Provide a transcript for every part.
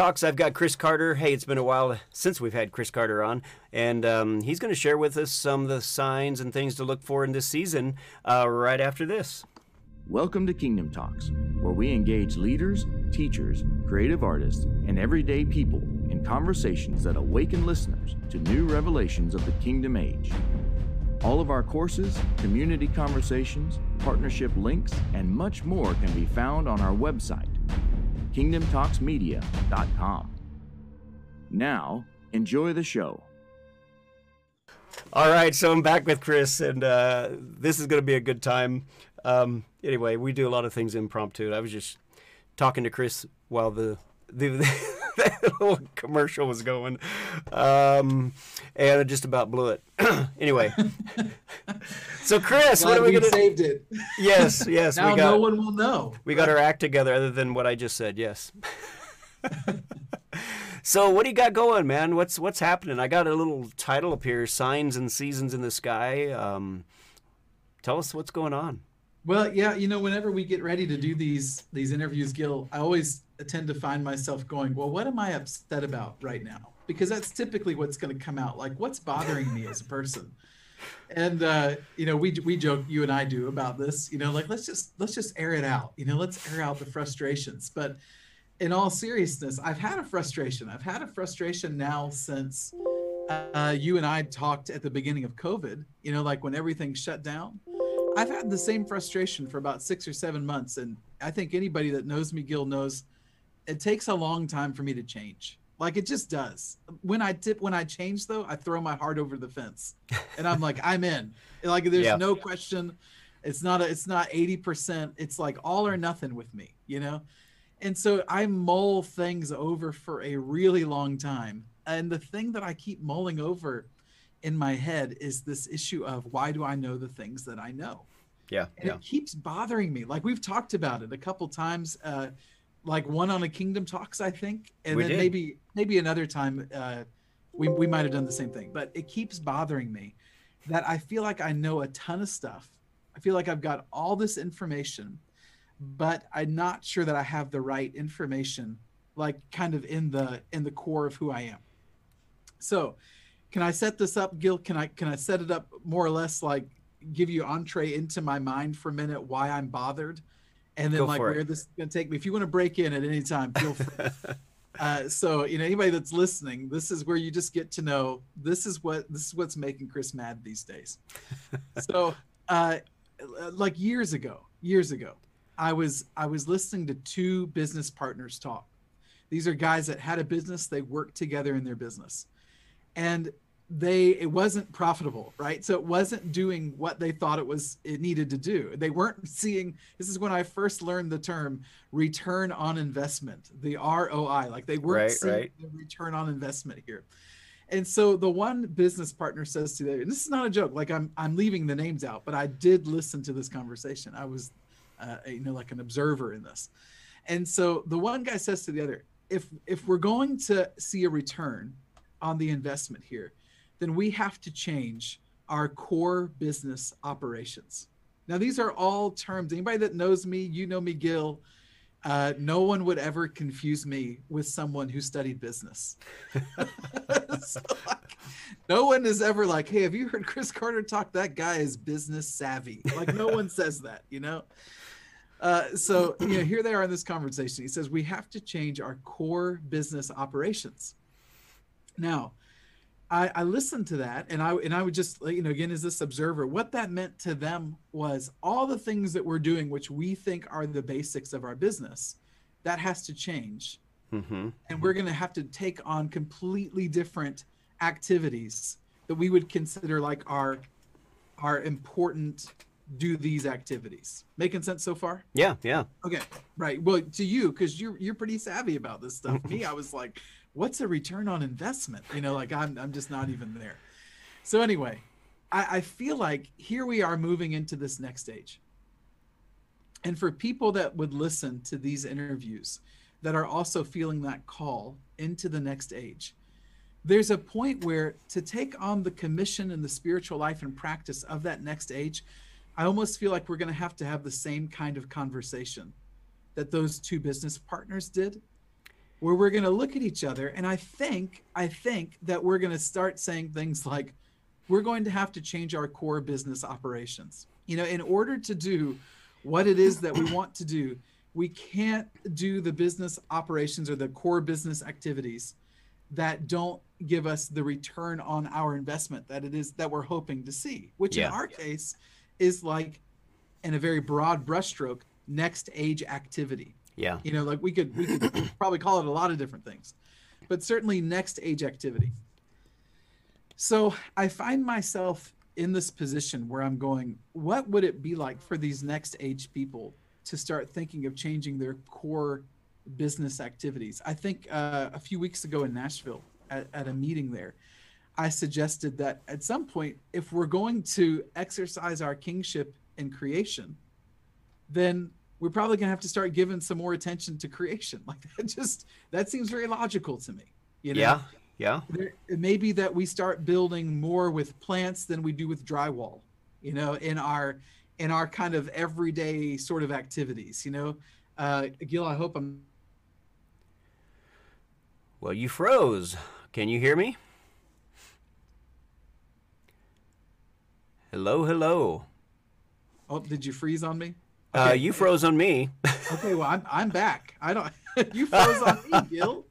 Talks. I've got Chris Carter. Hey, it's been a while since we've had Chris Carter on, and um, he's going to share with us some of the signs and things to look for in this season uh, right after this. Welcome to Kingdom Talks, where we engage leaders, teachers, creative artists, and everyday people in conversations that awaken listeners to new revelations of the kingdom age. All of our courses, community conversations, partnership links, and much more can be found on our website kingdomtalksmedia.com. Now, enjoy the show. All right, so I'm back with Chris, and uh, this is going to be a good time. Um, anyway, we do a lot of things impromptu. I was just talking to Chris while the the, the little commercial was going, um, and I just about blew it. anyway, so Chris, Glad what are we to? saved it. Yes, yes, now we got no one will know. we got our act together, other than what I just said. Yes. so what do you got going, man? What's what's happening? I got a little title up here: "Signs and Seasons in the Sky." Um, tell us what's going on. Well, yeah, you know, whenever we get ready to do these these interviews, Gil, I always tend to find myself going, "Well, what am I upset about right now?" Because that's typically what's going to come out. Like, what's bothering me as a person? And uh, you know, we we joke, you and I do about this. You know, like let's just let's just air it out. You know, let's air out the frustrations. But in all seriousness, I've had a frustration. I've had a frustration now since uh, you and I talked at the beginning of COVID. You know, like when everything shut down. I've had the same frustration for about six or seven months, and I think anybody that knows me, Gil, knows it takes a long time for me to change. Like it just does. When I tip, when I change though, I throw my heart over the fence, and I'm like, I'm in. Like there's Yeah. no question. It's not a, it's not eighty percent. It's like all or nothing with me, you know. And so I mull things over for a really long time, and the thing that I keep mulling over in my head is this issue of why do I know the things that I know? Yeah, and yeah, it keeps bothering me. Like we've talked about it a couple times, uh, like one on a Kingdom Talks, I think, and We then did. maybe maybe another time uh, we we might have done the same thing. But it keeps bothering me that I feel like I know a ton of stuff. I feel like I've got all this information, but I'm not sure that I have the right information, like kind of in the in the core of who I am. So, can I set this up, Gil? Can I can I set it up more or less like give you entree into my mind for a minute why I'm bothered, and then Go like for it. where this is gonna take me. If you want to break in at any time, feel free. uh, so you know anybody that's listening, this is where you just get to know this is what this is what's making Chris mad these days. so uh, like years ago, years ago, I was I was listening to two business partners talk. These are guys that had a business, they worked together in their business. And they it wasn't profitable, right? So it wasn't doing what they thought it was it needed to do. They weren't seeing this is when I first learned the term return on investment, the ROI. Like they weren't Right, seeing right. the return on investment here. And so the one business partner says to the and this is not a joke, like I'm I'm leaving the names out, but I did listen to this conversation. I was uh, you know like an observer in this. And so the one guy says to the other, if if we're going to see a return on the investment here, then we have to change our core business operations. Now these are all terms. Anybody that knows me, you know me, Gil. Uh, no one would ever confuse me with someone who studied business. So, like, no one is ever like, "Hey, have you heard Chris Carter talk? That guy is business savvy." Like no one says that, you know. Uh, so you know, here they are in this conversation. He says we have to change our core business operations. Now, I, I listened to that, and I and I would just you know again as this observer, what that meant to them was all the things that we're doing, which we think are the basics of our business, that has to change. Mm-hmm. and we're going to have to take on completely different activities that we would consider like our our important do these activities. Making sense so far? Yeah, yeah. okay right. Well to you because you're you're pretty savvy about this stuff. Me i was like what's a return on investment? You know like i'm, I'm just not even there. So anyway I, I feel like here we are moving into this next stage. And for people that would listen to these interviews that are also feeling that call into the next age there's a point where to take on the commission and the spiritual life and practice of that next age i almost feel like we're going to have to have the same kind of conversation that those two business partners did where we're going to look at each other and I think I think that we're going to start saying things like we're going to have to change our core business operations. You know, in order to do what it is that we want to do, we can't do the business operations or the core business activities that don't give us the return on our investment that it is that we're hoping to see, which Yeah. in our case is like in a very broad brushstroke, next age activity Yeah. you know like we could we could probably call it a lot of different things but certainly next age activity so i find myself in this position where i'm going what would it be like for these next age people to start thinking of changing their core business activities i think uh, a few weeks ago in nashville at, at a meeting there i suggested that at some point if we're going to exercise our kingship in creation then we're probably going to have to start giving some more attention to creation. Like that just that seems very logical to me. You know, Yeah. Yeah. there, it may be that we start building more with plants than we do with drywall. You know, in our in our kind of everyday sort of activities. You know, uh, Gil, I hope I'm. Well, you froze. Can you hear me? Hello, hello. Oh, did you freeze on me? Uh, you froze on me. Okay, well I'm I'm back. I don't. you froze on me, Gil.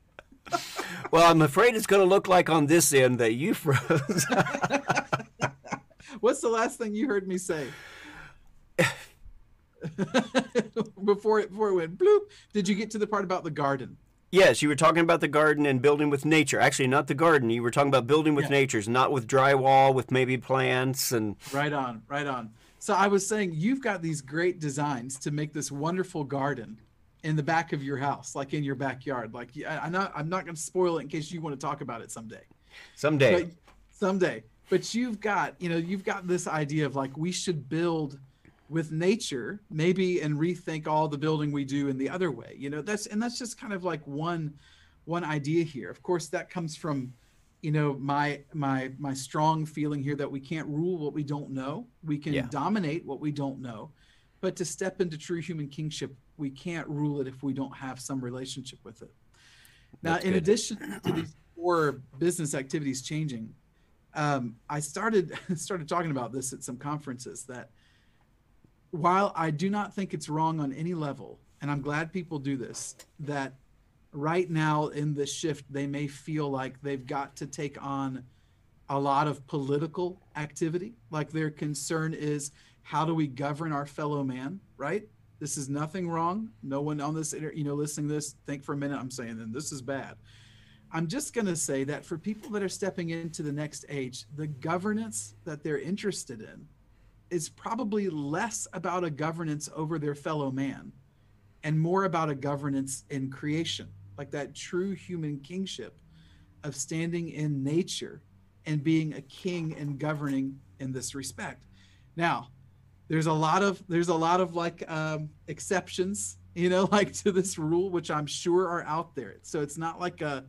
well, I'm afraid it's going to look like on this end that you froze. What's the last thing you heard me say? before it before it went bloop. Did you get to the part about the garden? yes, you were talking about the garden and building with nature. Actually, not the garden. You were talking about building with Yeah. natures, not with drywall, with maybe plants and Right on, right on. So I was saying you've got these great designs to make this wonderful garden in the back of your house, like in your backyard. Like I'm not I'm not going to spoil it in case you want to talk about it someday. someday. But someday. But you've got, you know, you've got this idea of like we should build with nature, maybe and rethink all the building we do in the other way. You know, that's and that's just kind of like one one idea here. Of course, that comes from you know my my my strong feeling here that we can't rule what we don't know we can Yeah. dominate what we don't know but to step into true human kingship we can't rule it if we don't have some relationship with it now That's in good. addition to these four business activities changing um, i started started talking about this at some conferences that while i do not think it's wrong on any level and i'm glad people do this that right now in this shift they may feel like they've got to take on a lot of political activity. Like their concern is how do we govern our fellow man right? This is nothing wrong. No one on this you know listening this think for a minute i'm saying then this is bad. I'm just going to say that for people that are stepping into the next age the governance that they're interested in is probably less about a governance over their fellow man and more about a governance in creation, like that true human kingship of standing in nature and being a king and governing in this respect. Now, there's a lot of there's a lot of like um, exceptions, you know, like to this rule, which I'm sure are out there. So it's not like a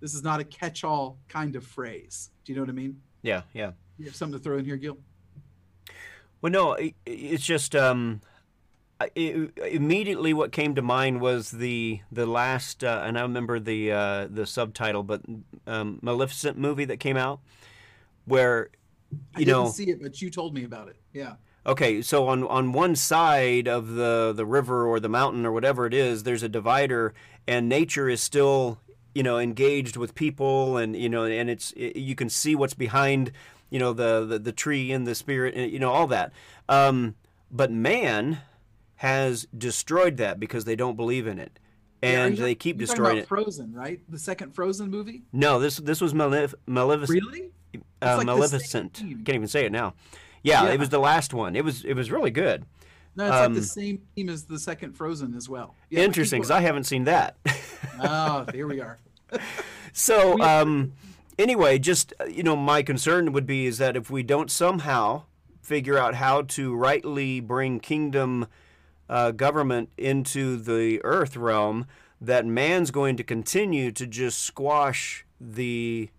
this is not a catch-all kind of phrase. Do you know what I mean? yeah, yeah. You have something to throw in here, Gil? Well, no, it's just um, I- i immediately what came to mind was the the last, uh, and I remember the uh, the subtitle, but um, Maleficent movie that came out, where I you didn't know, see it, but you told me about it. Yeah. okay, so on on one side of the the river or the mountain or whatever it is, there's a divider, and nature is still you know engaged with people, and you know, and it's it, you can see what's behind you know the the, the tree and the spirit, and, you know all that. Um, but man has destroyed that because they don't believe in it, Yeah, and you- they keep destroying it. Frozen, right? The second Frozen movie. No, this this was Malef- Maleficent. Really? Uh, like Maleficent. Can't even say it now. Yeah, Yeah. it was the last one. It was it was really good. No, it's like Um, the same theme as the second Frozen as well. Yeah, Interesting, because. I haven't seen that. Oh, here we are. so um, anyway, just uh, you know, my concern would be is that if we don't somehow figure out how to rightly bring kingdom uh, government into the earth realm, that man's going to continue to just squash the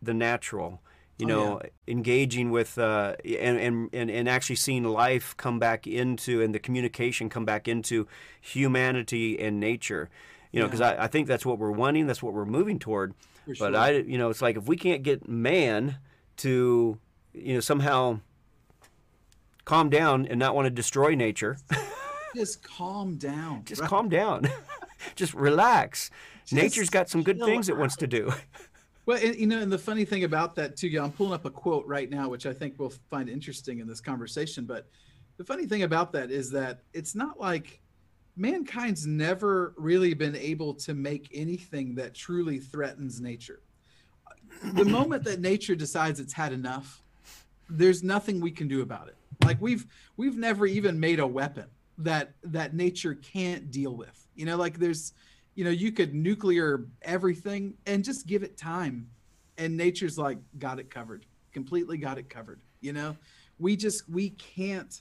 the natural. You Oh, know, engaging with uh, and, and and and actually seeing life come back into and the communication come back into humanity and nature. You know, because Yeah. I, I think that's what we're wanting. That's what we're moving toward. For But sure. I, you know, it's like if we can't get man to, you know, somehow calm down and not want to destroy nature, just calm down. just right? calm down, just relax. Just Nature's got some good things it wants to do. Well, and, you know, and the funny thing about that too, yeah, I'm pulling up a quote right now, which I think we'll find interesting in this conversation. But the funny thing about that is that it's not like mankind's never really been able to make anything that truly threatens nature. The moment that nature decides it's had enough, there's nothing we can do about it. Like we've we've never even made a weapon that that nature can't deal with. You know, like there's you know, you could nuclear everything and just give it time. And nature's like, got it covered, completely got it covered. You know, we just, we can't,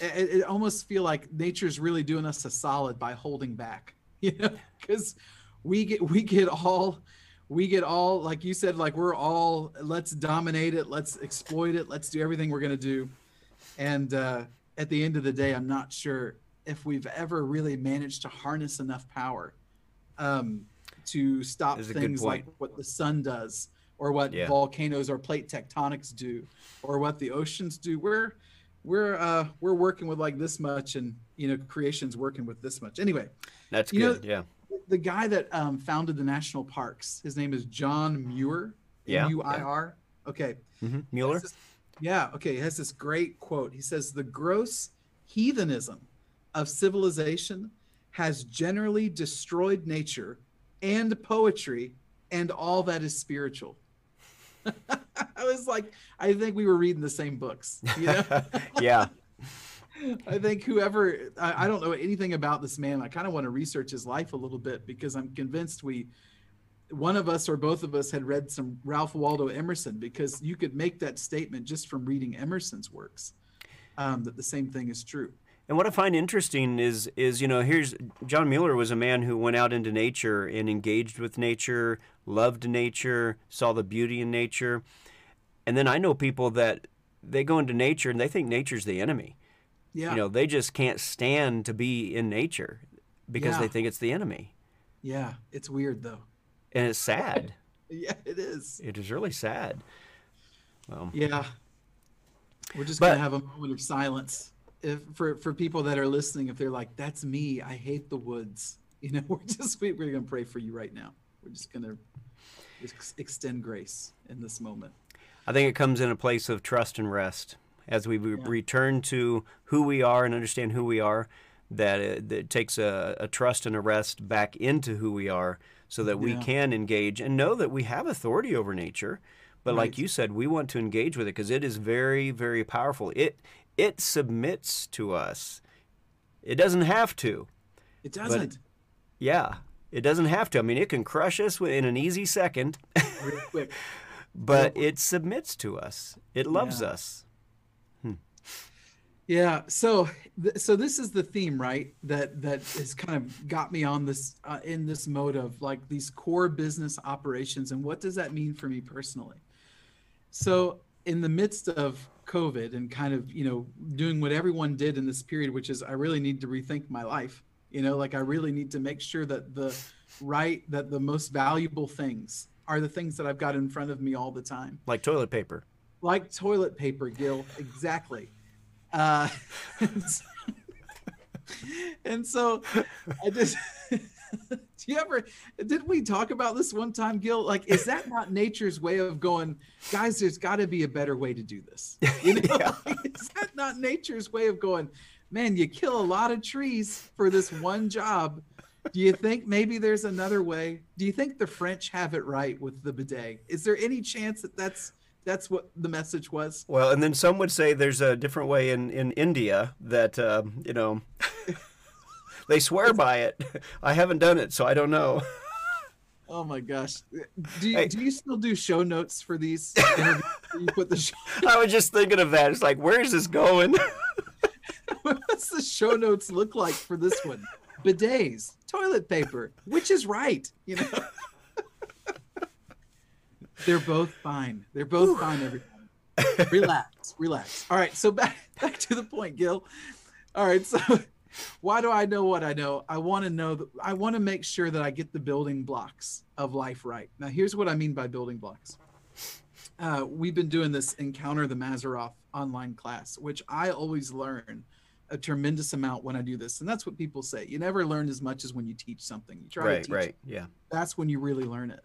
it, it almost feel like nature's really doing us a solid by holding back, you know, because we get, we get all, we get all, like you said, like we're all, let's dominate it, let's exploit it, let's do everything we're going to do. And uh, at the end of the day, I'm not sure if we've ever really managed to harness enough power um, to stop That's things like what the sun does or what Yeah. volcanoes or plate tectonics do or what the oceans do we're we're uh we're working with like this much and you know creation's working with this much anyway That's You know- good. yeah. the guy that um, founded the national parks his name is john muir Yeah, m-u-i-r okay hmm Mueller. this- yeah, okay. He has this great quote. He says, The gross heathenism of civilization has generally destroyed nature and poetry and all that is spiritual. I was like, I think we were reading the same books. You know? yeah. I think whoever I, I don't know anything about this man. I kind of want to research his life a little bit because I'm convinced we one of us or both of us had read some Ralph Waldo Emerson because you could make that statement just from reading Emerson's works um, that the same thing is true. And what I find interesting is is you know here's John Mueller was a man who went out into nature and engaged with nature, loved nature, saw the beauty in nature. And then I know people that they go into nature and they think nature's the enemy. Yeah, You know, they just can't stand to be in nature because Yeah. they think it's the enemy. yeah, it's weird though. And it's sad. Yeah, it is. it is really sad. Well, Yeah, we're just But- gonna have a moment of silence if for for people that are listening. If they're like, "That's me. I hate the woods," you know, we're just we, we're gonna pray for you right now. We're just gonna ex- extend grace in this moment. I think it comes in a place of trust and rest as we re- return to who we are and understand who we are. That it, that it takes a, a trust and a rest back into who we are, so that we Yeah. can engage and know that we have authority over nature. But like you said, we want to engage with it because it is very, very powerful. It it submits to us. It doesn't have to. It doesn't. Yeah, it doesn't have to. I mean, it can crush us in an easy second, but it submits to us. It loves Yeah. us. Yeah. So, th- so this is the theme, right? That that has kind of got me on this uh, in this mode of like these core business operations, and what does that mean for me personally? So, in the midst of COVID and kind of you know doing what everyone did in this period, which is I really need to rethink my life. You know, like I really need to make sure that the right that the most valuable things are the things that I've got in front of me all the time Like toilet paper. like toilet paper, Gil. Exactly. Uh, and, so, and so I just. do you ever? Did we talk about this one time, Gil? Like, is that not nature's way of going, guys? There's got to be a better way to do this. You know, Yeah. Like, is that not nature's way of going? Man, you kill a lot of trees for this one job. Do you think maybe there's another way? Do you think the French have it right with the bidet? Is there any chance that that's that's what the message was? Well, and then some would say there's a different way in, in India that, um, you know, they swear by it. I haven't done it, so I don't know. Oh my gosh! Do you, Hey. do you still do show notes for these? you put the show, I was just thinking of that. It's like, where is this going? what's the show notes look like for this one? Bidets, toilet paper, which is right? You know, they're both fine. They're both fine. Every time. Relax, relax. All right, so back back to the point, Gil. All right, so Why do I know what I know? I want to know that I want to make sure that I get the building blocks of life right. Now, here's what I mean by building blocks. Uh, we've been doing this Encounter the Mazzaroth online class, which I always learn a tremendous amount when I do this. And that's what people say. You never learn as much as when you teach something. You try right, to teach right, yeah. that's when you really learn it.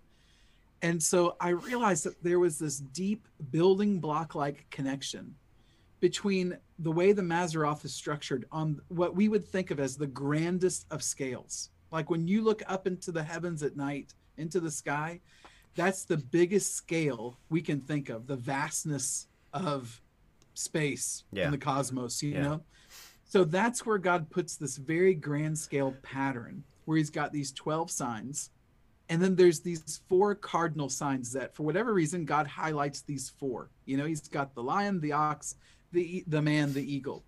And so I realized that there was this deep building block like connection between the way the Mazzaroth is structured on what we would think of as the grandest of scales. Like when you look up into the heavens at night, into the sky, that's the biggest scale we can think of, the vastness of space Yeah. in the cosmos, you Yeah. know? So that's where God puts this very grand scale pattern where he's got these 12 signs. And then there's these four cardinal signs that, for whatever reason, God highlights these four. You know, he's got the lion, the ox, the the man, the eagle,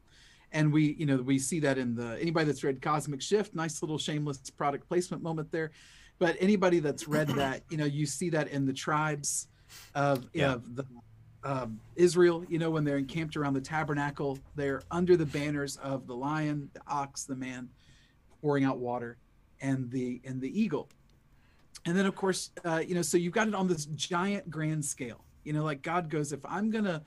and we, you know, we see that in the anybody that's read Cosmic Shift. Nice little shameless product placement moment there, but anybody that's read that, you know, you see that in the tribes of Yeah. of the um, Israel. You know, when they're encamped around the tabernacle, they're under the banners of the lion, the ox, the man, pouring out water, and the and the eagle and then of course uh, you know so you've got it on this giant grand scale you know like god goes if i'm gonna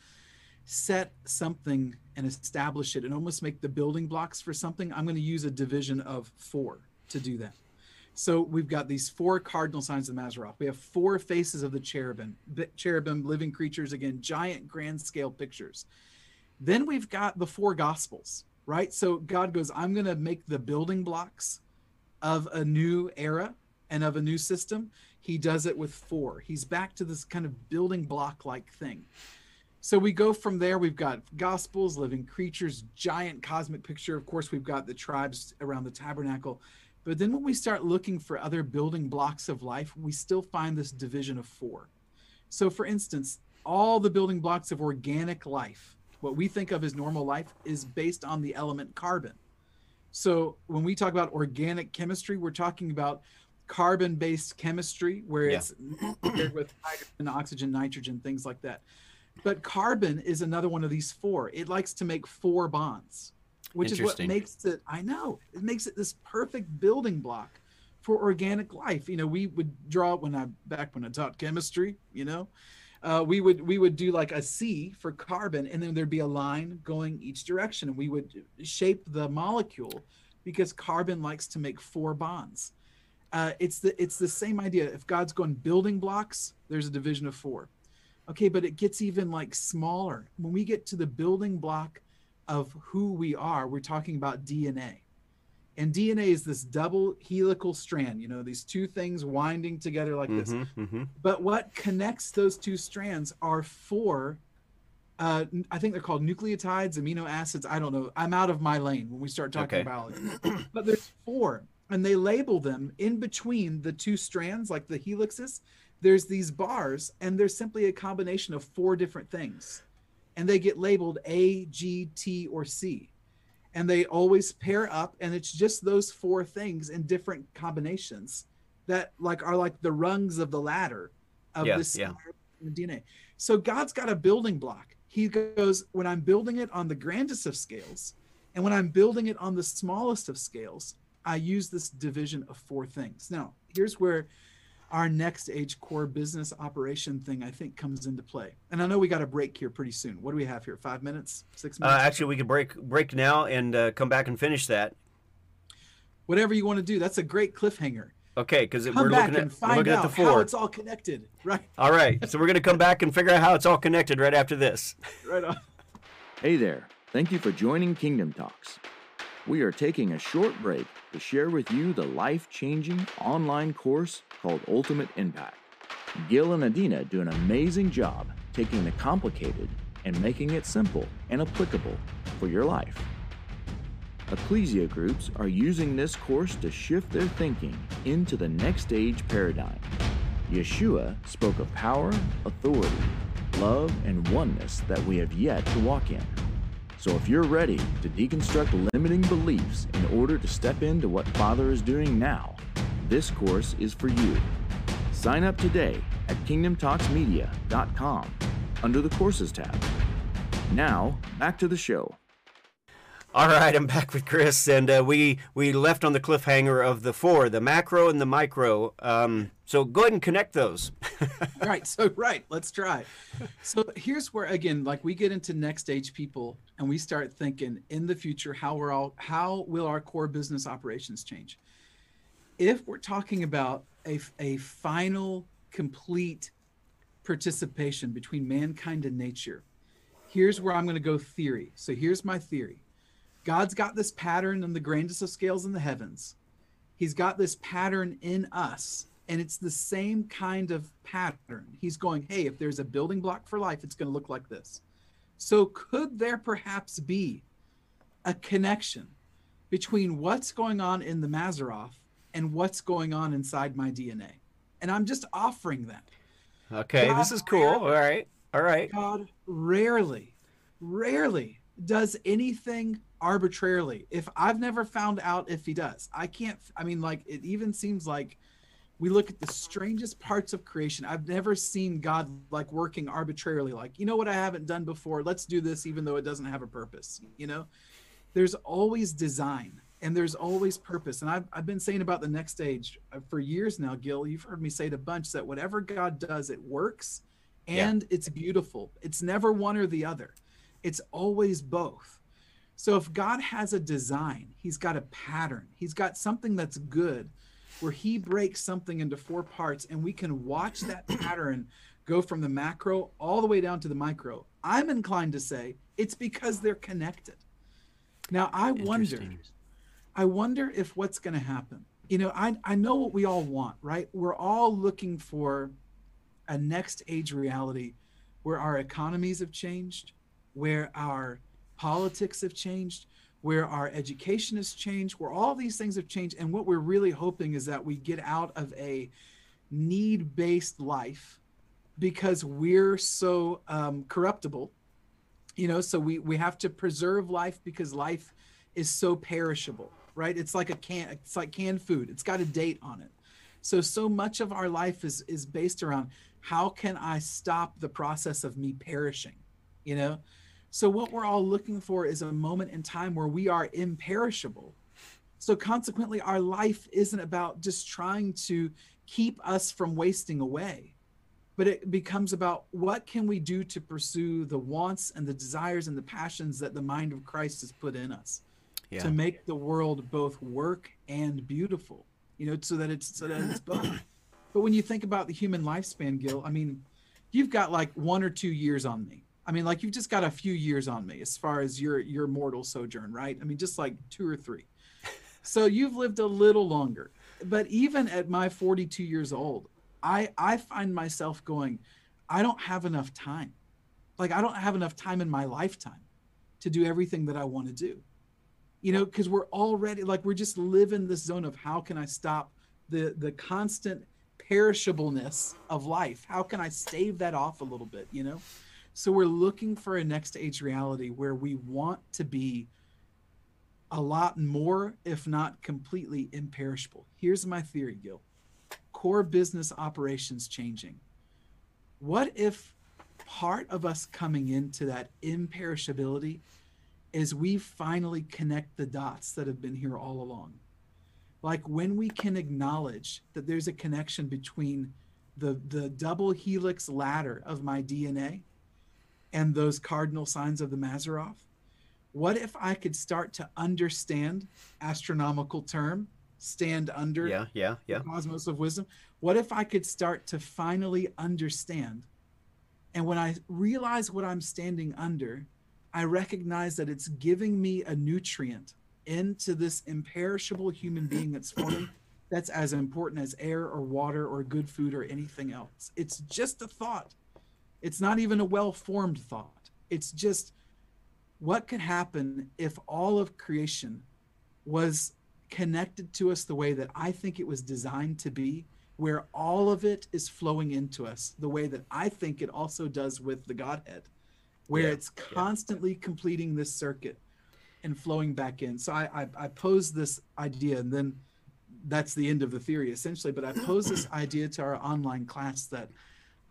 set something and establish it and almost make the building blocks for something i'm going to use a division of four to do that so we've got these four cardinal signs of Mazzaroth. We have four faces of the cherubim, cherubim, living creatures, again, giant grand scale pictures. Then we've got the four gospels, right? So God goes, I'm going to make the building blocks of a new era and of a new system. He does it with four. He's back to this kind of building block like thing. So we go from there. We've got gospels, living creatures, giant cosmic picture. Of course, we've got the tribes around the tabernacle. But then when we start looking for other building blocks of life, we still find this division of four. So, for instance, all the building blocks of organic life, what we think of as normal life, is based on the element carbon. So, when we talk about organic chemistry, we're talking about carbon based chemistry where Yeah. it's paired with hydrogen, oxygen, nitrogen, things like that. But carbon is another one of these four. It likes to make four bonds, which is what makes it, I know, it makes it this perfect building block for organic life. You know, we would draw when I back when I taught chemistry, you know, uh, we would we would do like a C for carbon, and then there'd be a line going each direction, and we would shape the molecule because carbon likes to make four bonds. Uh, it's the it's the same idea. If God's going building blocks, there's a division of four. Okay, but it gets even like smaller. When we get to the building block of who we are, we're talking about DNA. And DNA is this double helical strand, you know, these two things winding together like this. Mhm, mhm. But what connects those two strands are four. Uh, I think they're called nucleotides, amino acids. I don't know. I'm out of my lane when we start talking Okay. biology. but there's four, and they label them in between the two strands, like the helixes. There's these bars, and there's simply a combination of four different things, and they get labeled A, G, T, or C, and they always pair up, and it's just those four things in different combinations that like are like the rungs of the ladder of Yeah, this yeah. DNA. So God's got a building block. He goes, when I'm building it on the grandest of scales, and when I'm building it on the smallest of scales, I use this division of four things. Now, here's where our next age core business operation thing I think comes into play. And I know we got a break here pretty soon. What do we have here? Five minutes? Six Uh, minutes? actually, we could break break now and uh, come back and finish that. Whatever you want to do. That's a great cliffhanger. Okay, because we're looking at and we're find looking at out the how four. it's all connected. Right, All right, so we're gonna come back and figure out how it's all connected right after this. right on. Hey there, thank you for joining Kingdom Talks. We are taking a short break to share with you the life changing online course called Ultimate Impact. Gil and Adina do an amazing job taking the complicated and making it simple and applicable for your life. Ecclesia groups are using this course to shift their thinking into the next age paradigm. Yeshua spoke of power, authority, love, and oneness that we have yet to walk in. So if you're ready to deconstruct limiting beliefs in order to step into what Father is doing now, this course is for you. Sign up today at kingdomtalksmedia.com under the courses tab. Now, back to the show. All right, I'm back with Chris, and uh, we we left on the cliffhanger of the four, the macro and the micro. Um, so go ahead and connect those. right. So right, let's try. So here's where again, like we get into next stage people, and we start thinking in the future how we're all how will our core business operations change? If we're talking about a a final complete participation between mankind and nature, here's where I'm going to go theory. So here's my theory God's got this pattern in the grandest of scales in the heavens. He's got this pattern in us, and it's the same kind of pattern. He's going, hey, if there's a building block for life, it's going to look like this. So, could there perhaps be a connection between what's going on in the Mazzaroth and what's going on inside my DNA? And I'm just offering that. Okay, God this is cool. Rarely, All right. All right. God rarely, rarely does anything arbitrarily. If I've never found out if he does, I can't. I mean, like it even seems like we look at the strangest parts of creation. I've never seen God like working arbitrarily. Like you know what I haven't done before. Let's do this, even though it doesn't have a purpose. You know, there's always design and there's always purpose. And I've I've been saying about the next stage uh, for years now, Gil. You've heard me say it a bunch that whatever God does, it works and yeah. it's beautiful. It's never one or the other. It's always both so if God has a design, he's got a pattern, he's got something that's good where he breaks something into four parts and we can watch that pattern go from the macro all the way down to the micro. I'm inclined to say it's because they're connected. Now I wonder I wonder if what's going to happen. You know, I I know what we all want, right? We're all looking for a next age reality where our economies have changed, where our politics have changed, where our education has changed, where all these things have changed. And what we're really hoping is that we get out of a need based life because we're so um, corruptible. You know, so we, we have to preserve life because life is so perishable, right? It's like a can, it's like canned food. It's got a date on it. So so much of our life is is based around how can I stop the process of me perishing, you know? So, what we're all looking for is a moment in time where we are imperishable. So, consequently, our life isn't about just trying to keep us from wasting away, but it becomes about what can we do to pursue the wants and the desires and the passions that the mind of Christ has put in us yeah. to make the world both work and beautiful, you know, so that it's so that it's both. but when you think about the human lifespan, Gil, I mean, you've got like one or two years on me I mean, like you've just got a few years on me as far as your your mortal sojourn, right? I mean, just like two or three. So you've lived a little longer. But even at my 42 years old, I I find myself going, I don't have enough time. Like I don't have enough time in my lifetime to do everything that I want to do. You know, because we're already like we're just living this zone of how can I stop the the constant perishableness of life? How can I stave that off a little bit, you know? So we're looking for a next age reality where we want to be a lot more, if not completely imperishable. Here's my theory, Gil core business operations changing. What if part of us coming into that imperishability is we finally connect the dots that have been here all along? Like when we can acknowledge that there's a connection between the, the double helix ladder of my DNA and those cardinal signs of the Mazzaroth? What if I could start to understand astronomical term, stand under yeah, yeah, yeah. the cosmos of wisdom? What if I could start to finally understand? And when I realize what I'm standing under, I recognize that it's giving me a nutrient into this imperishable human being that's forming that's as important as air or water or good food or anything else. It's just a thought. It's not even a well formed thought. It's just what could happen if all of creation was connected to us the way that I think it was designed to be, where all of it is flowing into us the way that I think it also does with the Godhead, where yeah, it's constantly yeah. completing this circuit and flowing back in. So I, I, I pose this idea, and then that's the end of the theory essentially. But I pose this idea to our online class that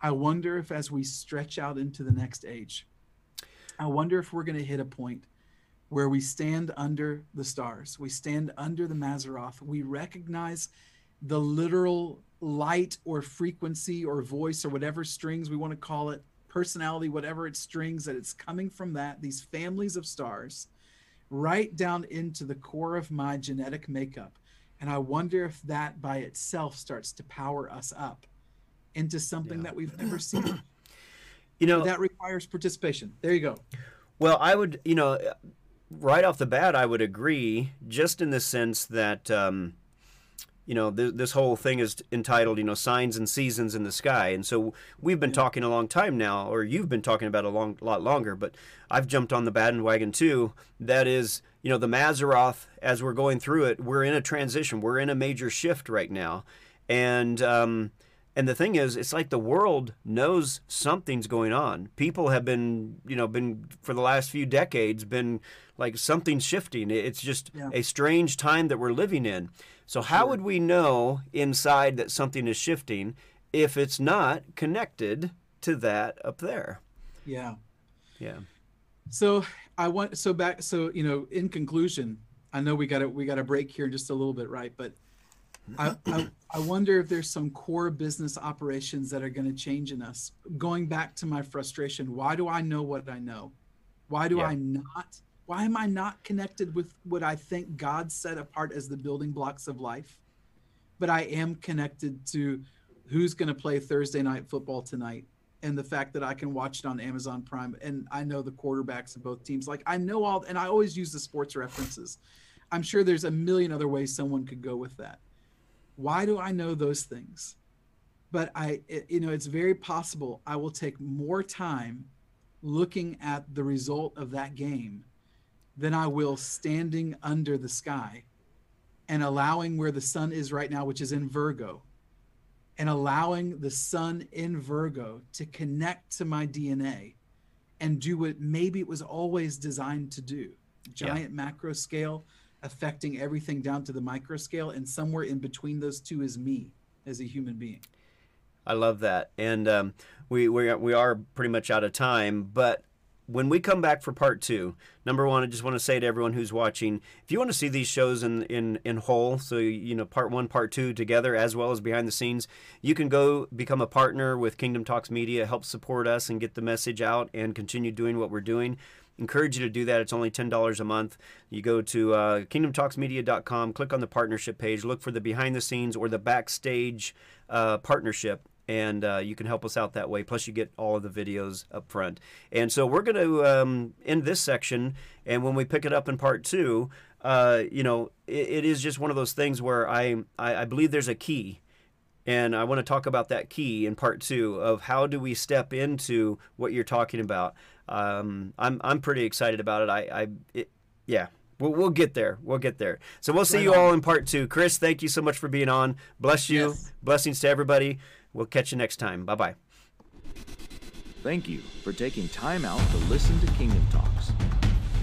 I wonder if as we stretch out into the next age, I wonder if we're going to hit a point where we stand under the stars, we stand under the Mazzaroth, we recognize the literal light or frequency or voice or whatever strings we want to call it, personality, whatever it strings, that it's coming from that, these families of stars, right down into the core of my genetic makeup. And I wonder if that by itself starts to power us up into something Yeah. that we've never seen. You know, that requires participation. There you go. Well, I would, you know, right off the bat, I would agree, just in the sense that, um, you know, th- this whole thing is entitled, you know, Signs and Seasons in the Sky. And so we've been talking a long time now, or you've been talking about a long, lot longer, but I've jumped on the bandwagon too. That is, you know, the Mazzaroth, as we're going through it, we're in a transition, we're in a major shift right now. And, um, and the thing is, it's like the world knows something's going on. People have been, you know, been for the last few decades been like something's shifting. It's just Yeah. a strange time that we're living in. So how would we know inside that something is shifting if it's not connected to that up there? Yeah. Yeah. So I want so back so you know in conclusion, I know we got to we got a break here in just a little bit, right? But I, I I wonder if there's some core business operations that are going to change in us. Going back to my frustration, why do I know what I know? Why do Yeah. I not? Why am I not connected with what I think God set apart as the building blocks of life? But I am connected to who's going to play Thursday night football tonight and the fact that I can watch it on Amazon Prime and I know the quarterbacks of both teams. Like I know all, and I always use the sports references. I'm sure there's a million other ways someone could go with that. Why do I know those things? But I, it, you know, it's very possible I will take more time looking at the result of that game than I will standing under the sky and allowing where the sun is right now, which is in Virgo, and allowing the sun in Virgo to connect to my DNA and do what maybe it was always designed to do giant macro scale affecting everything down to the micro scale and somewhere in between those two is me as a human being I love that, and um, we we we are pretty much out of time. But when we come back for part two, number one, I just want to say to everyone who's watching, if you want to see these shows in in in whole, so you know part one, part two together, as well as behind the scenes, you can go become a partner with Kingdom Talks Media, help support us and get the message out, and continue doing what we're doing encourage you to do that. It's only $10 a month. You go to uh, kingdomtalksmedia.com, click on the partnership page, look for the behind the scenes or the backstage uh, partnership. And uh, you can help us out that way. Plus, you get all of the videos up front. And so, we're going to um, end this section. And when we pick it up in part two, uh, you know, it, it is just one of those things where I, I, I believe there's a key and I want to talk about that key in part two of how do we step into what you're talking about. Um, I'm I'm pretty excited about it. I, I it, yeah, we'll, we'll get there. We'll get there. So we'll see Right you on. all in part two. Chris, thank you so much for being on. Bless you. Yes. Blessings to everybody. We'll catch you next time. Bye bye. Thank you for taking time out to listen to Kingdom Talks.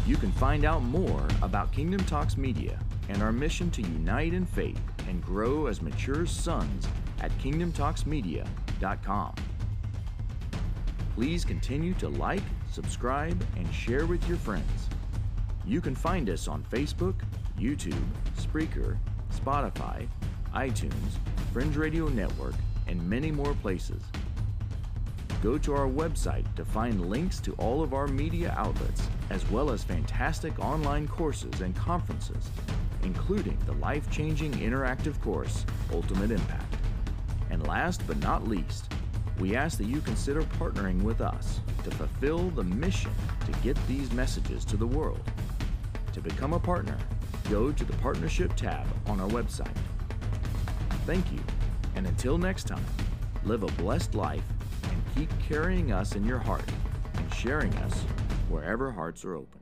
You can find out more about Kingdom Talks Media and our mission to unite in faith and grow as mature sons at kingdomtalksmedia.com. Please continue to like, subscribe, and share with your friends. You can find us on Facebook, YouTube, Spreaker, Spotify, iTunes, Fringe Radio Network, and many more places. Go to our website to find links to all of our media outlets, as well as fantastic online courses and conferences, including the life changing interactive course, Ultimate Impact. And last but not least, we ask that you consider partnering with us to fulfill the mission to get these messages to the world. To become a partner, go to the Partnership tab on our website. Thank you, and until next time, live a blessed life and keep carrying us in your heart and sharing us wherever hearts are open.